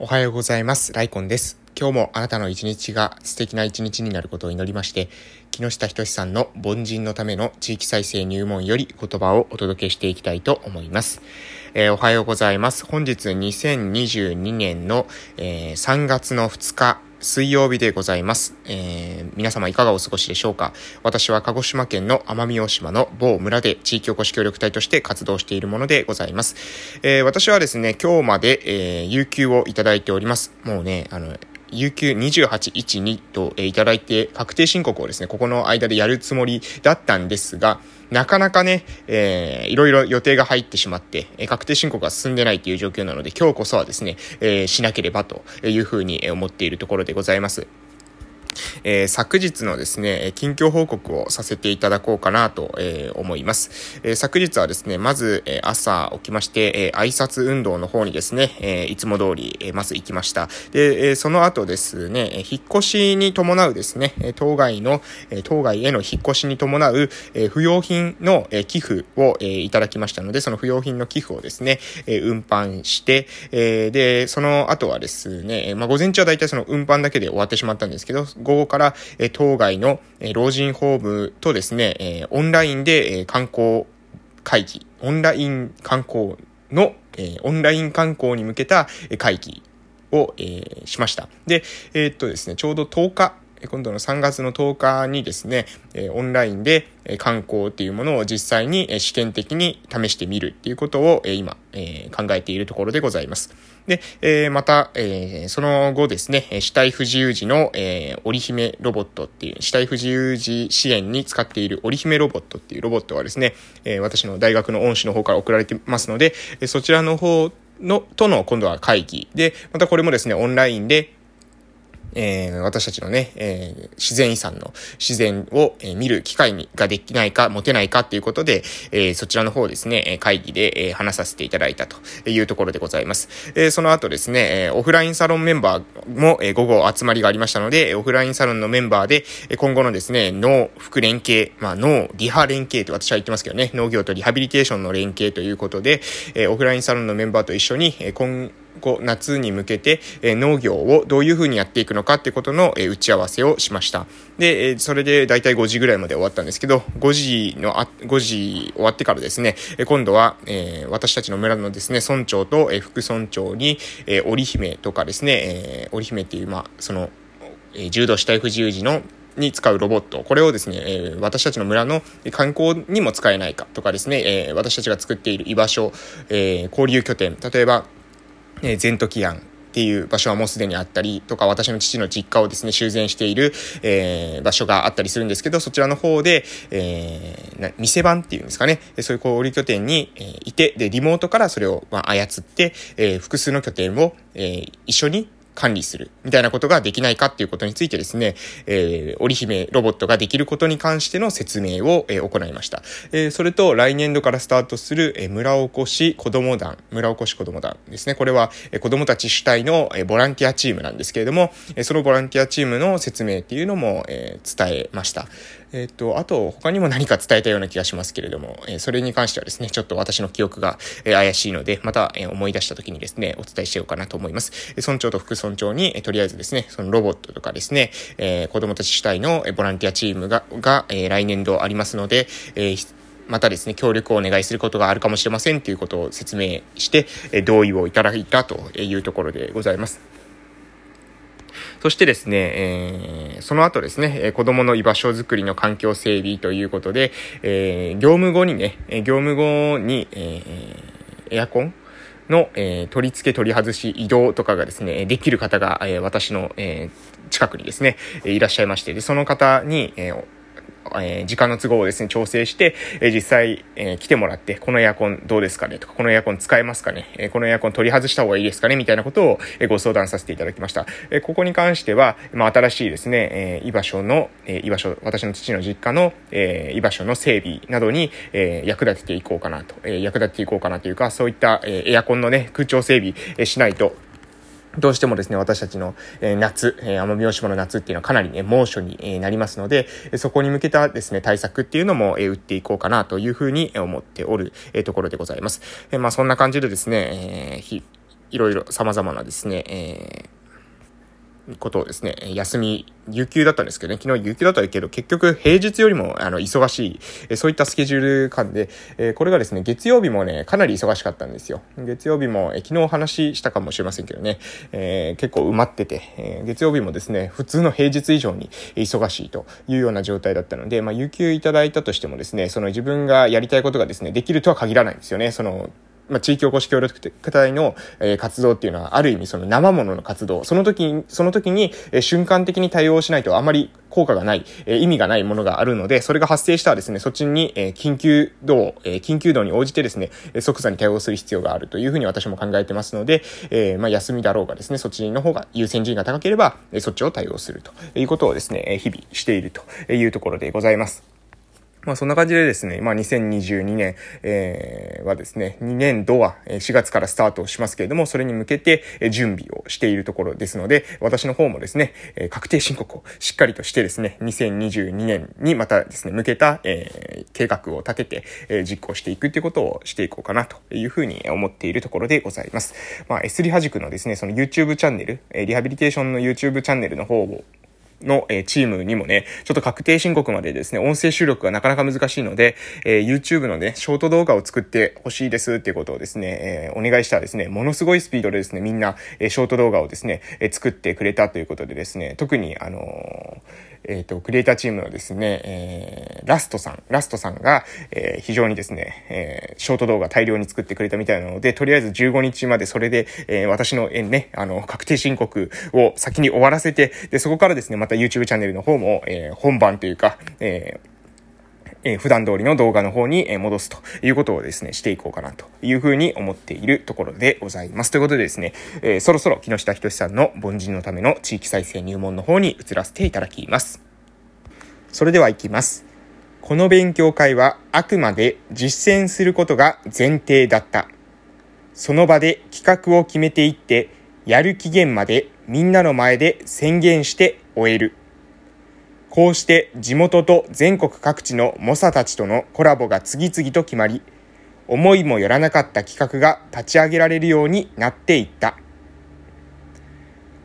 おはようございます。ライコンです。今日もあなたの一日が素敵な一日になることを祈りまして、木下仁さんの凡人のための地域再生入門より言葉をお届けしていきたいと思います。えー、おはようございます。本日2022年の、えー、3月の2日、水曜日でございます。えー、皆様いかがお過ごしでしょうか？私は鹿児島県の奄美大島の某村で地域おこし協力隊として活動しているものでございます。えー、私はですね、今日まで、えー、有給をいただいております。もうね、あの、有給2812と、えー、いただいて確定申告をですね、ここの間でやるつもりだったんですが、なかなかね、えー、いろいろ予定が入ってしまって、え、確定申告が進んでないという状況なので、今日こそはですね、えー、しなければというふうに思っているところでございます。えー、昨日のですね、近況報告をさせていただこうかなと、えー、思います。えー、昨日はですね、まず、え朝起きまして、え挨拶運動の方にですね、えいつも通り、えまず行きました。で、えその後ですね、え引っ越しに伴うですね、当該の、当該への引っ越しに伴う、え不要品の、え寄付を、えいただきましたので、その不要品の寄付をですね、え運搬して、えで、その後はですね、まあ、午前中は大体その運搬だけで終わってしまったんですけど、午後から、え当該の、老人ホームとですね、えオンラインで、え観光会議、オンライン観光の、えオンライン観光に向けた会議を、え、しました。で、えー、っとですね、ちょうど10日、今度の3月の10日にですね、オンラインで観光っていうものを実際に試験的に試してみるっていうことを今、考えているところでございます。で、えまた、えその後ですね、死体不自由時の、え織姫ロボットっていう、死体不自由時支援に使っている織姫ロボットっていうロボットはですね、え私の大学の恩師の方から送られてますので、そちらの方の、との今度は会議で、またこれもですね、オンラインで、えー、私たちのね、えー、自然遺産の自然を、えー、見る機会にができないか、持てないかっていうことで、えー、そちらの方ですね、会議で、えー、話させていただいたというところでございます。えー、その後ですね、えー、オフラインサロンメンバーも、えー、午後集まりがありましたので、オフラインサロンのメンバーで、今後のですね、脳、副連携、まあ、脳、リハ連携と私は言ってますけどね、農業とリハビリテーションの連携ということで、えー、オフラインサロンのメンバーと一緒に、えー、今こう夏に向けて、え農業をどういうふうにやっていくのかってことの、え打ち合わせをしました。で、えそれで大体5時ぐらいまで終わったんですけど、5時のあ、5時終わってからですね、え今度は、え私たちの村のですね、村長と、え副村長に、え織姫とかですね、え織姫っていう、まあ、その、え柔道死体不自由時のに使うロボット、これをですね、えー、私たちの村の観光にも使えないかとかですね、えー、私たちが作っている居場所、えー、交流拠点、例えば、えー、ゼントキアンっていう場所はもうすでにあったりとか、私の父の実家をですね、修繕している、えー、場所があったりするんですけど、そちらの方で、えー、店番っていうんですかね、そういう小売拠点に、えー、いて、で、リモートからそれを、まあ、操って、えー、複数の拠点を、えー、一緒に管理する、みたいなことができないかっていうことについてですね、えー、織姫ロボットができることに関しての説明を、えー、行いました。えー、それと、来年度からスタートする、えー、村おこし子供団、村おこし子供団ですね。これは、えー、子供たち主体の、えー、ボランティアチームなんですけれども、えー、そのボランティアチームの説明っていうのも、えー、伝えました。えっ、と、あと、他にも何か伝えたような気がしますけれども、えー、それに関してはですね、ちょっと私の記憶が、えー、怪しいので、また、え、思い出した時にですね、お伝えしようかなと思います。え、村長と副村長に、え、とりあえずですね、そのロボットとかですね、えー、子供たち主体の、ボランティアチームが、が、え、来年度ありますので、えまたですね、協力をお願いすることがあるかもしれませんということを説明して、え同意をいただいたというところでございます。そしてですね、えー、その後ですね、子供の居場所づくりの環境整備ということで、えー、業務後にね、業務後に、えー、エアコンの、えー、取り付け取り外し移動とかがですね、できる方が、えー、私の、えー、近くにですね、いらっしゃいまして、で、その方に、えー、えー、時間の都合をですね、調整して、えー、実際、えー、来てもらって、このエアコンどうですかねとか、このエアコン使えますかねえこのエアコン取り外した方がいいですかねみたいなことを、えご相談させていただきました。えここに関しては、まあ、新しいですね、え居場所の、え居場所、私の父の実家の、え居場所の整備などに、え役立てていこうかなと、え役立てていこうかなというか、そういった、えエアコンのね、空調整備、えしないと、どうしてもですね、私たちの、え夏、え奄美大島の夏っていうのはかなりね、猛暑に、えなりますので、そこに向けたですね、対策っていうのも、え打っていこうかなというふうに思っておる、ところでございます。えまあそんな感じでですね、えーいろいろ様々なですね、ことをですね、休み、有給だったんですけどね、昨日有給だったけど、結局平日よりも、あの、忙しい、そういったスケジュール感で、えこれがですね、月曜日もね、かなり忙しかったんですよ。月曜日も、え昨日お話ししたかもしれませんけどね、えー、結構埋まってて、え、月曜日もですね、普通の平日以上に忙しいというような状態だったので、まあ、有給いただいたとしてもですね、その自分がやりたいことがですね、できるとは限らないんですよね。その、まあ、地域おこし協力隊の、えー、活動っていうのは、ある意味その生ものの活動、その時に、その時に、えー、瞬間的に対応しないとあまり効果がない、えー、意味がないものがあるので、それが発生したらですね、そっちに、えー、緊急度、えー、緊急度に応じてですね、即座に対応する必要があるというふうに私も考えてますので、えー、まあ、休みだろうがですね、そっちの方が優先順位が高ければ、えー、そっちを対応するということをですね、日々しているというところでございます。まあそんな感じでですね、まあ2022年、えー、はですね、2年度は4月からスタートしますけれども、それに向けて準備をしているところですので、私の方もですね、確定申告をしっかりとしてですね、2022年にまたですね、向けた、えー、計画を立てて、えー、実行していくっていうことをしていこうかなというふうに思っているところでございます。まあ S リハ塾のですね、その YouTube チャンネル、リハビリテーションの YouTube チャンネルの方をの、えチームにもね、ちょっと確定申告までですね、音声収録がなかなか難しいので、え、YouTube のね、ショート動画を作ってほしいですっていうことをですね、え、お願いしたらですね、ものすごいスピードでですね、みんな、え、ショート動画をですね、え作ってくれたということでですね、特に、あのえっ、ー、と、クリエイターチームのですね、えー、ラストさん、ラストさんが、えー、非常にですね、えー、ショート動画大量に作ってくれたみたいなので、とりあえず15日までそれで、えー、私の、えー、ね、あの、確定申告を先に終わらせて、で、そこからですね、また YouTube チャンネルの方も、えー、本番というか、えーえー、普段通りの動画の方に戻すということをですね、していこうかなというふうに思っているところでございます。ということでですね、えー、そろそろ木下仁さんの凡人のための地域再生入門の方に移らせていただきます。それでは行きます。この勉強会はあくまで実践することが前提だった。その場で企画を決めていって、やる期限までみんなの前で宣言して終える。こうして地元と全国各地の猛者たちとのコラボが次々と決まり、思いもよらなかった企画が立ち上げられるようになっていった。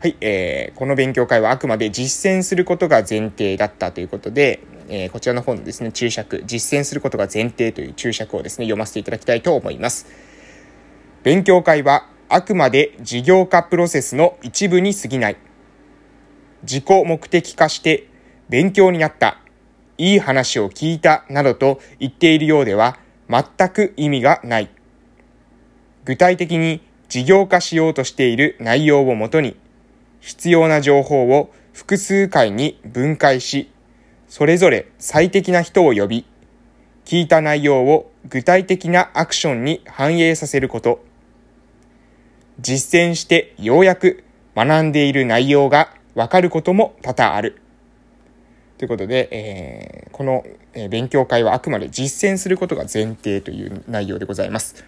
はい、えー、この勉強会はあくまで実践することが前提だったということで、えー、こちらの方のですね、注釈、実践することが前提という注釈をですね、読ませていただきたいと思います。勉強会はあくまで事業化プロセスの一部に過ぎない。自己目的化して勉強になった、いい話を聞いたなどと言っているようでは全く意味がない。具体的に事業化しようとしている内容をもとに、必要な情報を複数回に分解し、それぞれ最適な人を呼び、聞いた内容を具体的なアクションに反映させること。実践してようやく学んでいる内容がわかることも多々ある。ということで、えー、この、勉強会はあくまで実践することが前提という内容でございます。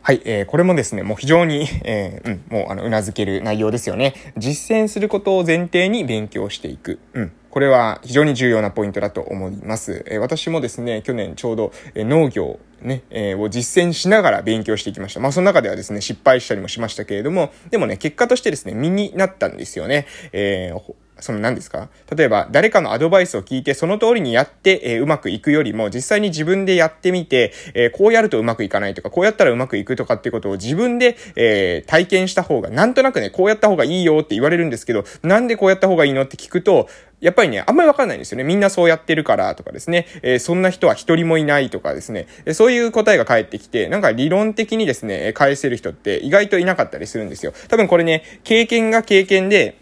はい、えー、これもですね、もう非常に、えー、うん、もう、あの、うなずける内容ですよね。実践することを前提に勉強していく。うん。これは非常に重要なポイントだと思います。えー、私もですね、去年ちょうど、えー、農業、ね、えー、を実践しながら勉強していきました。まあ、その中ではですね、失敗したりもしましたけれども、でもね、結果としてですね、身になったんですよね。えー、その何ですか？例えば、誰かのアドバイスを聞いて、その通りにやって、えー、うまくいくよりも、実際に自分でやってみて、えー、こうやるとうまくいかないとか、こうやったらうまくいくとかっていうことを自分で、えー、体験した方が、なんとなくね、こうやった方がいいよって言われるんですけど、なんでこうやった方がいいのって聞くと、やっぱりね、あんまりわかんないんですよね。みんなそうやってるからとかですね、えー、そんな人は一人もいないとかですね、えそういう答えが返ってきて、なんか理論的にですね、返せる人って意外といなかったりするんですよ。多分これね、経験が経験で、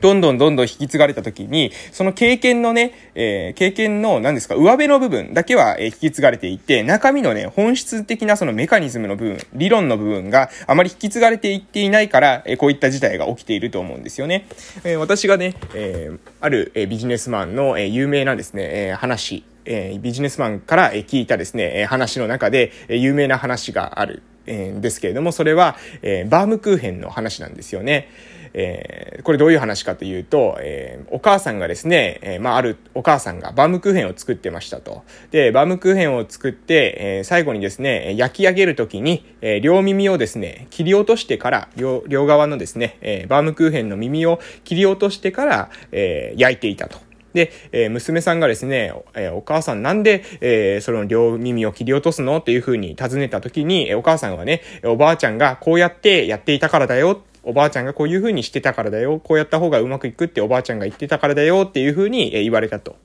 どんどんどんどん引き継がれた時に、その経験のね、えー、経験の、何ですか、上辺の部分だけは、引き継がれていて、中身のね、本質的なそのメカニズムの部分、理論の部分があまり引き継がれていっていないから、え、こういった事態が起きていると思うんですよね。えー、私がね、えー、ある、え、ビジネスマンの、え、有名なですね、え、話、え、ビジネスマンから聞いたですね、話の中で、有名な話がある。え、ですけれども、それは、えー、バームクーヘンの話なんですよね。えー、これどういう話かというと、えー、お母さんがですね、えー、まあ、あるお母さんがバームクーヘンを作ってましたと。で、バームクーヘンを作って、え、最後にですね、焼き上げるときに、え、両耳をですね、切り落としてから、両、側のですね、え、バームクーヘンの耳を切り落としてから、え、焼いていたと。で、えー、娘さんがですね、えー、お母さんなんで、えー、その両耳を切り落とすの？っていうふうに尋ねたときに、お母さんはね、おばあちゃんがこうやってやっていたからだよおばあちゃんがこういうふうにしてたからだよ。こうやった方がうまくいくっておばあちゃんが言ってたからだよっていうふうに言われたと。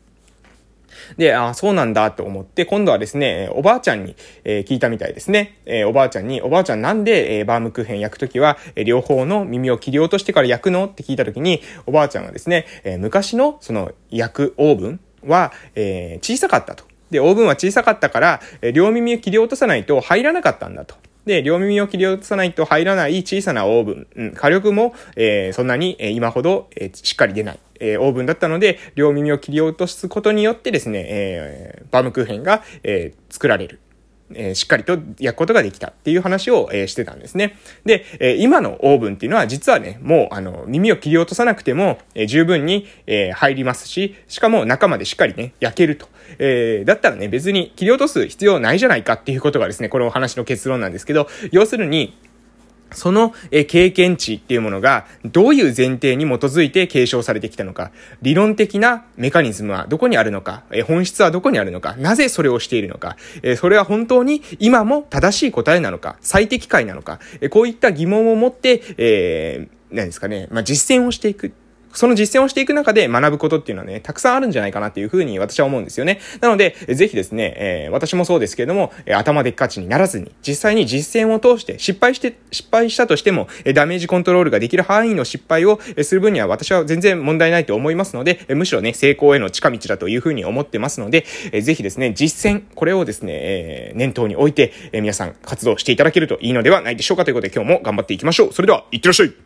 で、あそうなんだと思って、今度はですね、おばあちゃんに、えー、聞いたみたいですね。えー、おばあちゃんに、おばあちゃんなんで、えー、バームクーヘン焼くときは、え、両方の耳を切り落としてから焼くの？って聞いたときに、おばあちゃんはですね、え、昔のその焼くオーブンは、えー、小さかったと。で、オーブンは小さかったから、両耳を切り落とさないと入らなかったんだと。で、両耳を切り落とさないと入らない小さなオーブン、うん、火力も、えー、そんなに、えー、今ほど、えー、しっかり出ない、えー、オーブンだったので、両耳を切り落とすことによってですね、えー、バームクーヘンが、えー、作られる。え、しっかりと焼くことができたっていう話を、え、してたんですね。で、え、今のオーブンっていうのは実はね、もうあの耳を切り落とさなくても、え、十分に、えー、入りますし、しかも中までしっかりね、焼けると。えー、だったらね、別に切り落とす必要ないじゃないかっていうことがですね、このお話の結論なんですけど、要するに、その経験値っていうものがどういう前提に基づいて継承されてきたのか、理論的なメカニズムはどこにあるのか、本質はどこにあるのか、なぜそれをしているのか、それは本当に今も正しい答えなのか、最適解なのか、こういった疑問を持って、えー、何ですかね、まあ、実践をしていく。その実践をしていく中で学ぶことっていうのはね、たくさんあるんじゃないかなっていうふうに私は思うんですよね。なので、ぜひですね、えー、私もそうですけれども、えー、頭でっかちにならずに、実際に実践を通して、失敗して、失敗したとしても、えー、ダメージコントロールができる範囲の失敗を、え、する分には私は全然問題ないと思いますので、えー、むしろね、成功への近道だというふうに思ってますので、えー、ぜひですね、実践、これをですね、えー、念頭に置いて、えー、皆さん活動していただけるといいのではないでしょうかということで今日も頑張っていきましょう。それでは、いってらっしゃい